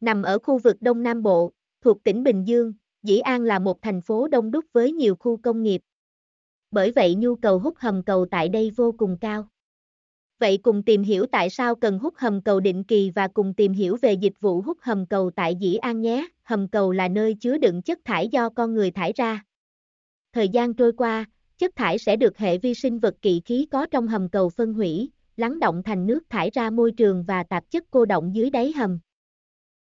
Nằm ở khu vực Đông Nam Bộ, thuộc tỉnh Bình Dương, Dĩ An là một thành phố đông đúc với nhiều khu công nghiệp. Bởi vậy nhu cầu hút hầm cầu tại đây vô cùng cao. Vậy cùng tìm hiểu tại sao cần hút hầm cầu định kỳ và cùng tìm hiểu về dịch vụ hút hầm cầu tại Dĩ An nhé. Hầm cầu là nơi chứa đựng chất thải do con người thải ra. Thời gian trôi qua, chất thải sẽ được hệ vi sinh vật kỵ khí có trong hầm cầu phân hủy, lắng động thành nước thải ra môi trường và tạp chất cô động dưới đáy hầm.